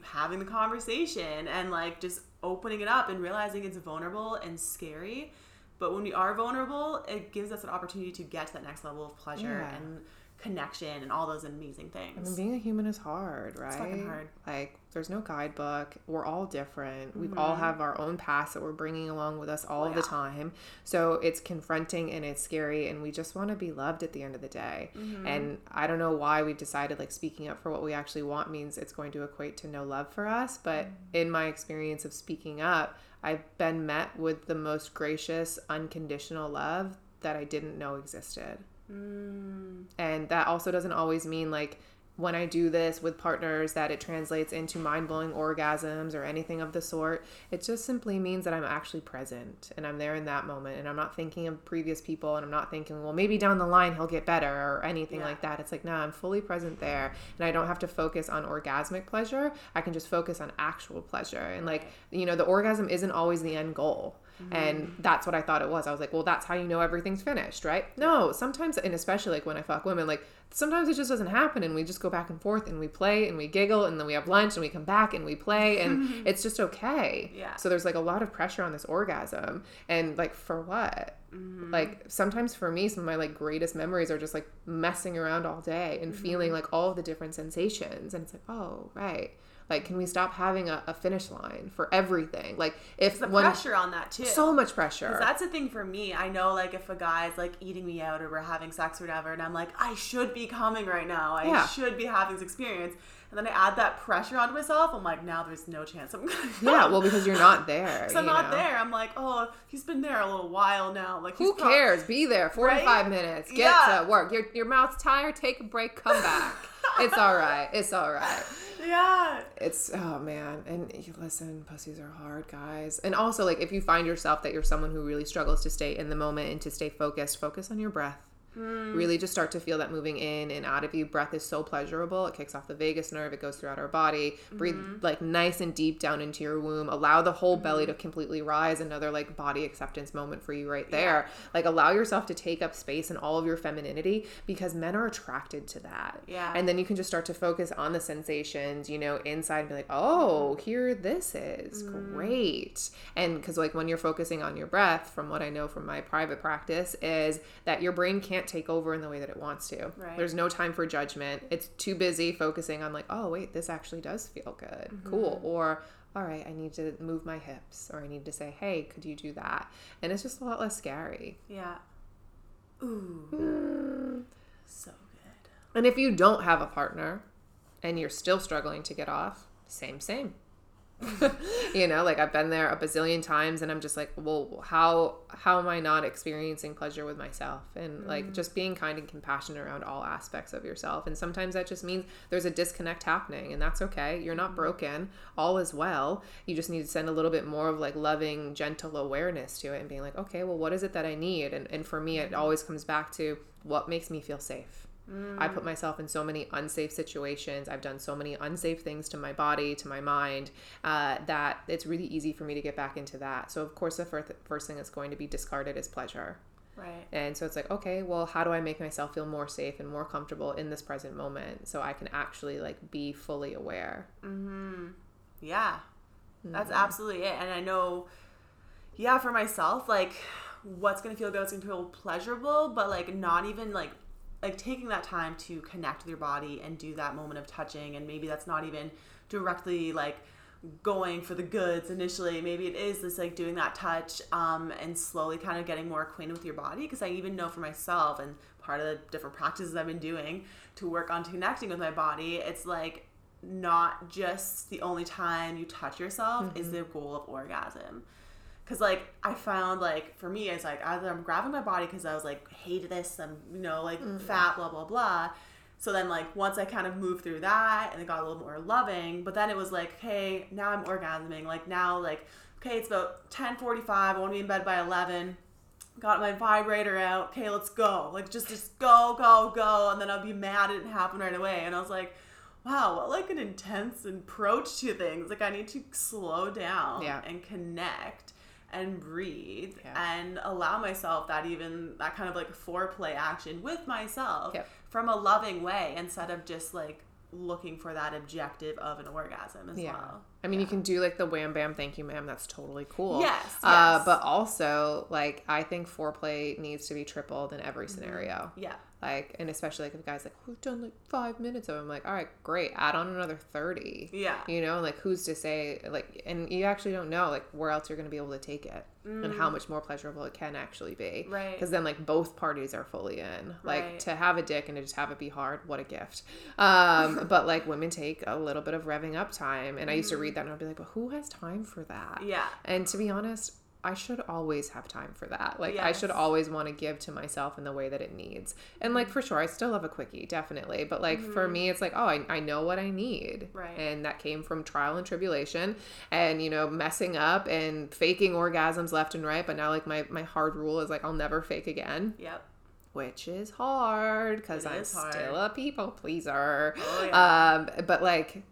having the conversation and like just opening it up and realizing it's vulnerable and scary. But when we are vulnerable, it gives us an opportunity to get to that next level of pleasure Yeah. and connection and all those amazing I mean, things. being a human is hard, right? fucking hard. Like, there's no guidebook. We're all different. We all have our own past that we're bringing along with us all Mm-hmm. Oh, the time. So it's confronting and it's scary, and we just want to be loved at the end of the day. Mm-hmm. And I don't know why we've decided like speaking up for what we actually want means it's going to equate to no love for us. But Mm. in my experience of speaking up, I've been met with the most gracious, unconditional love that I didn't know existed. Mm. And that also doesn't always mean like when I do this with partners that it translates into mind blowing orgasms or anything of the sort. It just simply means that I'm actually present and I'm there in that moment and I'm not thinking of previous people and I'm not thinking, well, maybe down the line he'll get better or anything Yeah. like that. It's like, no, I'm fully present there and I don't have to focus on orgasmic pleasure. I can just focus on actual pleasure. And like, you know, the orgasm isn't always the end goal. And mm-hmm. that's what I thought it was. I was like, well, that's how you know everything's finished, right? No, sometimes, and especially like when I fuck women, like sometimes it just doesn't happen and we just go back and forth and we play and we giggle and then we have lunch and we come back and we play and [LAUGHS] it's just okay. Yeah. So there's like a lot of pressure on this orgasm. And like, for what? Mm-hmm. Like sometimes for me, some of my like greatest memories are just like messing around all day and mm-hmm. feeling like all of the different sensations. And it's like, oh, right. Like, can we stop having a, a finish line for everything? Like, if The when pressure on that too. so much pressure. that's the thing for me. I know, like, if a guy's like eating me out or we're having sex or whatever, and I'm like, I should be coming right now. I Yeah. should be having this experience. And then I add that pressure onto myself. I'm like, now there's no chance I'm gonna. yeah, well, because you're not there. [LAUGHS] Because I'm you not know? there. I'm like, oh, he's been there a little while now. Like, Who prob- cares? Be there. 45 Right? minutes. Get Yeah. to work. Your, your mouth's tired. Take a break. Come back. [LAUGHS] it's all right. It's all right. Yeah. It's, oh man. And listen, pussies are hard, guys. And also, like, if you find yourself that you're someone who really struggles to stay in the moment and to stay focused, focus on your breath. Mm. Really just start to feel that moving in and out of you. Breath is so pleasurable. It kicks off the vagus nerve, it goes throughout our body. Breathe mm-hmm. like nice and deep down into your womb. Allow the whole belly mm-hmm. to completely rise. Another like body acceptance moment for you right there. Like allow yourself to take up space and all of your femininity because men are attracted to that. Yeah. And then you can just start to focus on the sensations, you know, inside and be like, oh, mm-hmm. here this is mm. great. And because, like, when you're focusing on your breath, from what I know from my private practice, is that your brain can't take over in the way that it wants to. Right. There's no time for judgment. It's too busy focusing on, like, oh, wait, this actually does feel good. Mm-hmm. Cool. Or, all right, I need to move my hips, or I need to say, hey, could you do that? And it's just a lot less scary. Yeah. Ooh. [SIGHS] So good. And if you don't have a partner and you're still struggling to get off, same, same. [LAUGHS] you know, like I've been there a bazillion times and I'm just like, well, how how am I not experiencing pleasure with myself? And like mm. just being kind and compassionate around all aspects of yourself. And sometimes that just means there's a disconnect happening and that's okay. You're not mm. broken. All is well. You just need to send a little bit more of like loving, gentle awareness to it and being like, okay, well, what is it that I need? And and for me it mm. always comes back to what makes me feel safe. I put myself in so many unsafe situations. I've done so many unsafe things to my body, to my mind, uh, that it's really easy for me to get back into that. So, of course, the first, first thing that's going to be discarded is pleasure. Right. And so it's like, okay, well, how do I make myself feel more safe and more comfortable in this present moment so I can actually like be fully aware? Yeah. That's absolutely it. And I know, yeah, for myself, like what's gonna feel good, what's gonna feel pleasurable, but like not even like like taking that time to connect with your body and do that moment of touching and maybe that's not even directly like going for the goods initially. Maybe it is this like doing that touch um, and slowly kind of getting more acquainted with your body because i even know for myself and part of the different practices i've been doing to work on connecting with my body it's like not just the only time you touch yourself is the goal of orgasm because like i found like for me it's like either i'm grabbing my body because i was like hate this i'm you know like mm-hmm. fat blah blah blah. So then like once i kind of moved through that and it got a little more loving but then it was like okay now i'm orgasming. Like now like okay it's about 10.45 i want to be in bed by 11 got my vibrator out. Okay let's go. Like just just go go go. And then i'll be mad it didn't happen right away. And i was like wow what like an intense approach to things. Like i need to slow down Yeah. and connect and breathe Yeah. and allow myself that even that kind of like foreplay action with myself Yep. from a loving way instead of just like looking for that objective of an orgasm as Yeah. well I mean, you can do like the wham bam, thank you, ma'am. That's totally cool. Yes, Uh, yes. but also, like, I think foreplay needs to be tripled in every scenario. yeah Like, and especially like if a guy's like, we've done like five minutes of it. I'm like, all right, great. Add on another 30. Yeah. You know, like who's to say, like, and you actually don't know, like, where else you're going to be able to take it and how much more pleasurable it can actually be. Mm. Right. Because then, like, both parties are fully in. Like, Right. to have a dick and to just have it be hard, what a gift. Um, [LAUGHS] but like, women take a little bit of revving up time. And I used to read that and I'd be like, but who has time for that? Mm. Yeah. And to be honest, I should always have time for that. Like I should always want to give to myself in the way that it needs. And like for sure, I still love a quickie, definitely. But like for me, it's like, oh, I, I know what I need. Mm-hmm. Right. And that came from trial and tribulation and, you know, messing up and faking orgasms left and right. But now like my, my hard rule is like, I'll never fake again yep which is hard because I'm hard. still a people pleaser. Oh, yeah. Um, but like,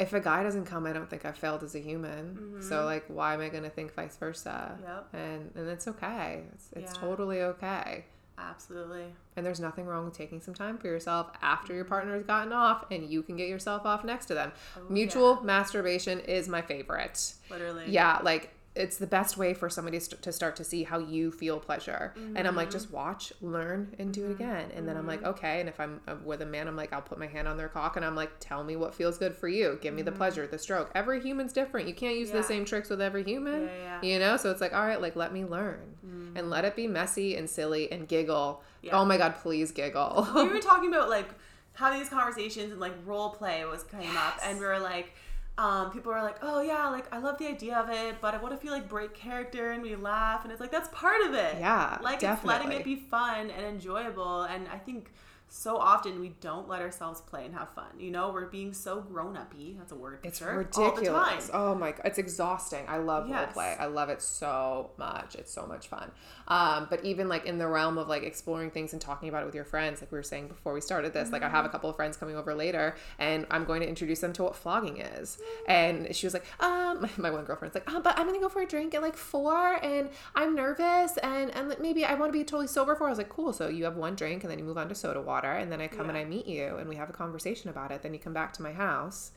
if a guy doesn't come, I don't think I failed as a human. So like, why am I gonna think vice versa? Mm-hmm. Yep. And and it's okay. It's it's Yeah. totally okay. absolutely And there's nothing wrong with taking some time for yourself after your partner has gotten off, and you can get yourself off next to them. Mutual masturbation is my favorite. literally Yeah, like it's the best way for somebody to st- to start to see how you feel pleasure. And I'm like, mm-hmm. just watch, learn, and do it mm-hmm. again. And then I'm like, mm-hmm. okay. And if I'm uh, with a man, I'm like, I'll put my hand on their cock and I'm like, tell me what feels good for you. Give me the pleasure, the stroke. Every human's different. You can't use Yeah. the same tricks with every human. Yeah, yeah. You know? So it's like, all right, like, let me learn and let it be messy and silly and giggle. Oh my God, please giggle. we were talking about like having these conversations and like role play was came up [LAUGHS] and we were like um, people are like oh yeah like i love the idea of it but what if you like break character and we laugh and it's like that's part of it. Yeah, like it's letting it be fun and enjoyable and i think so often we don't let ourselves play and have fun. You know, we're being so grown uppy. That's a word. It's sure, ridiculous. All the time. Oh my god, it's exhausting. I love Yes. roleplay. I love it so much. It's so much fun. Um, but even like in the realm of like exploring things and talking about it with your friends, like we were saying before we started this, like I Mm-hmm. have a couple of friends coming over later, and I'm going to introduce them to what flogging is. And she was like, um, [LAUGHS] my one girlfriend's like, oh, but I'm gonna go for a drink at like four, and I'm nervous, and and like, maybe I want to be totally sober for. I was like, cool. So you have one drink, and then you move on to soda water, and then I come and I meet you, and we have a conversation about it. Then you come back to my house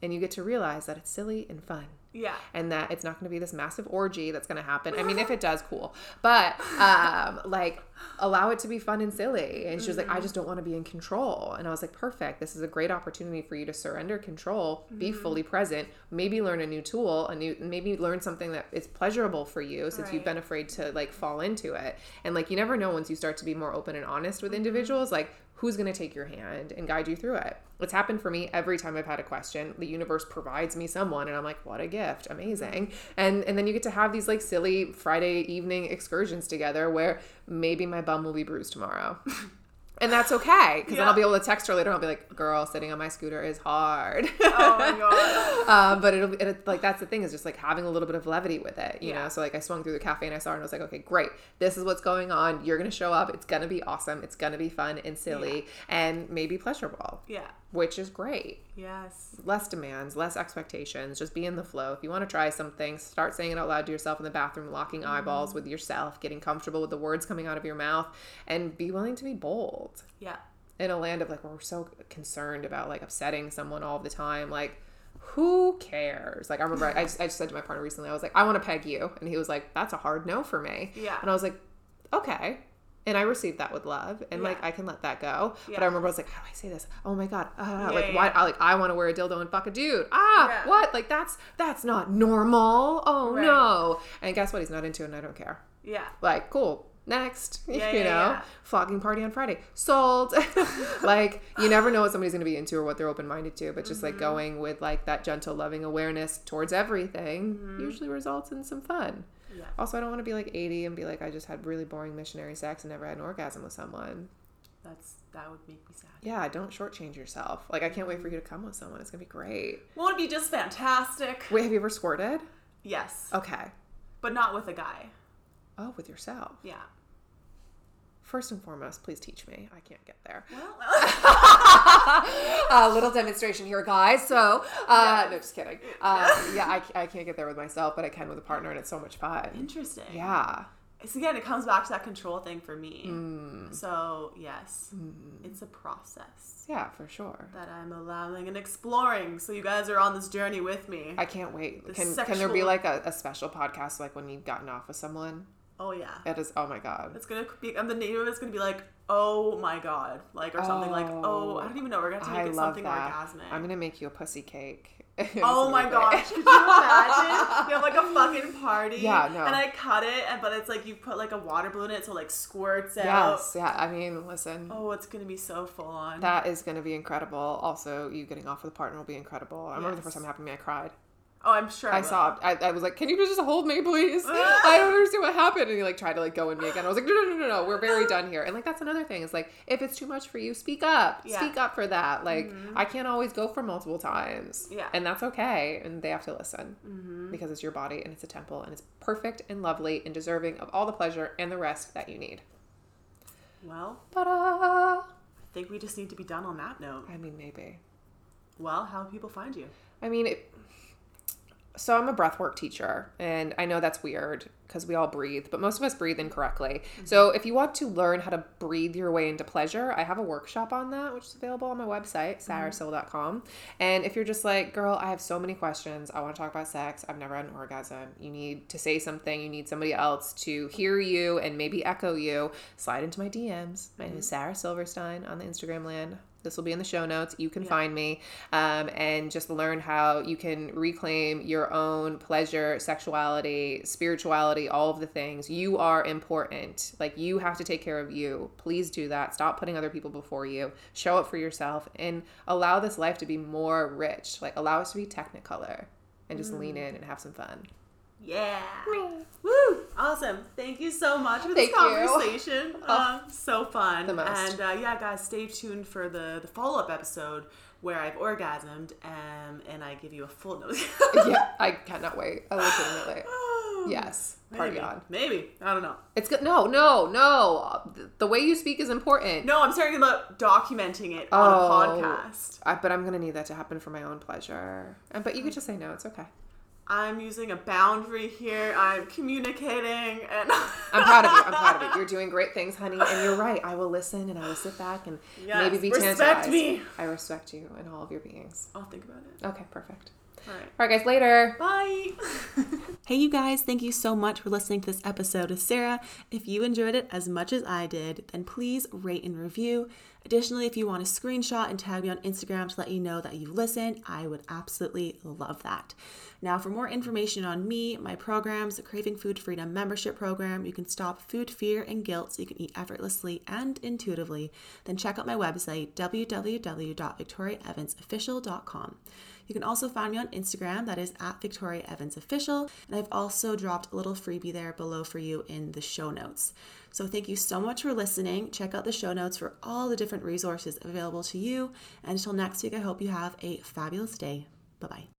and you get to realize that it's silly and fun Yeah. and that it's not going to be this massive orgy that's going to happen. I mean, if [LAUGHS] it does, cool. But um, like, allow it to be fun and silly. And she was like, I just don't want to be in control. And I was like, perfect. This is a great opportunity for you to surrender control, be fully present, maybe learn a new tool, a new, maybe learn something that is pleasurable for you since you've been afraid to like fall into it. And like, you never know once you start to be more open and honest with individuals, like, who's going to take your hand and guide you through it. It's happened for me every time I've had a question. The universe provides me someone and I'm like, what a gift. Amazing. And and then you get to have these like silly Friday evening excursions together where maybe my bum will be bruised tomorrow. [LAUGHS] And that's okay because then I'll be able to text her later. and I'll be like, "Girl, sitting on my scooter is hard." Oh my [LAUGHS] god. um, but it'll be it, like that's the thing is just like having a little bit of levity with it, you Yeah. know. So like I swung through the cafe and I saw her and I was like, okay, great, this is what's going on. You're gonna show up. It's gonna be awesome. It's gonna be fun and silly and maybe pleasurable, Yeah. Which is great. Yes. Less demands, less expectations. Just be in the flow. If you want to try something, start saying it out loud to yourself in the bathroom, locking mm-hmm. eyeballs with yourself, getting comfortable with the words coming out of your mouth, and be willing to be bold Yeah. in a land of like we're so concerned about like upsetting someone all the time like who cares like i remember I, just, I just said to my partner recently i was like i want to peg you and he was like that's a hard no for me Yeah. and i was like okay and I received that with love, and like I can let that go. But I remember I was like, "How do I say this? Oh my god! Uh, Yeah, like yeah, why? yeah. I, like I want to wear a dildo and fuck a dude. Ah, Yeah. what? Like that's that's not normal. Oh Right. no! And guess what? He's not into it, and I don't care Yeah. like cool next [LAUGHS] Yeah, you yeah, know yeah. flogging party on friday sold [LAUGHS] like you never know what somebody's going to be into or what they're open-minded to but just Mm-hmm. like going with like that gentle loving awareness towards everything Mm-hmm. usually results in some fun Yeah. also i don't want to be like 80 and be like i just had really boring missionary sex and never had an orgasm with someone That's that would make me sad. yeah don't shortchange yourself like i can't wait for you to come with someone it's going to be great Won't it be just fantastic? wait have you ever squirted Yes. okay But not with a guy. oh with yourself Yeah. First and foremost please teach me i can't get there Well, [LAUGHS] a little demonstration here, guys. So, uh, no, just kidding. Uh, yeah, I, I can't get there with myself, but I can with a partner, and it's so much fun. interesting. Yeah. It's again, it comes back to that control thing for me. Mm. So yes, it's a process Yeah, for sure. that I'm allowing and exploring. So you guys are on this journey with me. I can't wait. The Can, can there be like a, a special podcast, like when you've gotten off with someone? Oh yeah. It is, oh my God. It's gonna be, and the name of it's gonna be like, oh my god, like or something like, oh, Oh, I don't even know. We're gonna have to make it something that. orgasmic. I'm going to make you a pussy cake. [LAUGHS] Oh my gosh! [LAUGHS] Could you imagine? We have like a fucking party. Yeah, no. And I cut it, and but it's like you put like a water balloon in it, so it, like squirts out. Yes, yeah. I mean, listen. Oh, it's gonna be so full on. That is going to be incredible. Also, you getting off with a partner will be incredible. I remember the first time it happened to me, I cried. Oh, I'm sure. I will. sobbed. I, I was like, "Can you just hold me, please? [LAUGHS] I don't understand what happened." And he like tried to like go in me again. I was like, "No, no, no, no, no. We're very done here." And like that's another thing. Is like if it's too much for you, speak up. Yeah. Speak up for that. Like mm-hmm. I can't always go for multiple times. Yeah. and that's okay. And they have to listen mm-hmm. because it's your body and it's a temple and it's perfect and lovely and deserving of all the pleasure and the rest that you need. Well, Ta-da! I think we just need to be done on that note. I mean, maybe. Well, how do people find you? I mean, it, so I'm a breathwork teacher, and I know that's weird because we all breathe, but most of us breathe incorrectly. So mm-hmm. if you want to learn how to breathe your way into pleasure, I have a workshop on that, which is available on my website, mm-hmm. sarasil.com. And if you're just like, girl, I have so many questions, I want to talk about sex, I've never had an orgasm, you need to say something, you need somebody else to hear you and maybe echo you, slide into my DMs. My name is mm-hmm. Sarah Silverstein on the Instagram land. This will be in the show notes. You can find me um, and just learn how you can reclaim your own pleasure, sexuality, spirituality, all of the things. You are important. Like, you have to take care of you. Please do that. Stop putting other people before you. Show up for yourself and allow this life to be more rich. Like, allow us to be technicolor and just lean in and have some fun. Yeah. Woo! Awesome. Thank you so much for this Thank conversation. Um, so fun. The most. And uh, yeah, guys, stay tuned for the, the follow up episode where I've orgasmed um, and I give you a full [LAUGHS] note. yeah, I cannot wait. I legitimately. [SIGHS] Yes, party Maybe. on. Maybe. I don't know. It's good. No, no, no. The way you speak is important. No, I'm talking about documenting it on Oh. a podcast. I, but I'm gonna need that to happen for my own pleasure. And but you could just say no. It's okay. I'm using a boundary here. I'm communicating and [LAUGHS] I'm proud of you. I'm proud of you. You're doing great things, honey. And you're right. I will listen and I will sit back and Yes, maybe be respect tantalized. me. I respect you and all of your beings. I'll think about it. Okay, perfect. All right. All right, guys. Later. Bye. [LAUGHS] Hey, you guys, thank you so much for listening to this episode of Sarah. If you enjoyed it as much as I did, then please rate and review. Additionally, if you want a screenshot and tag me on Instagram to let you know that you listened, I would absolutely love that. Now, for more information on me, my programs, the Craving Food Freedom membership program, you can stop food fear and guilt so you can eat effortlessly and intuitively, then check out my website, www.victoriaevansofficial.com. You can also find me on Instagram, that is at Victoria Evans Official, and I've also dropped a little freebie there below for you in the show notes. So thank you so much for listening. Check out the show notes for all the different resources available to you. And until next week, I hope you have a fabulous day. Bye bye.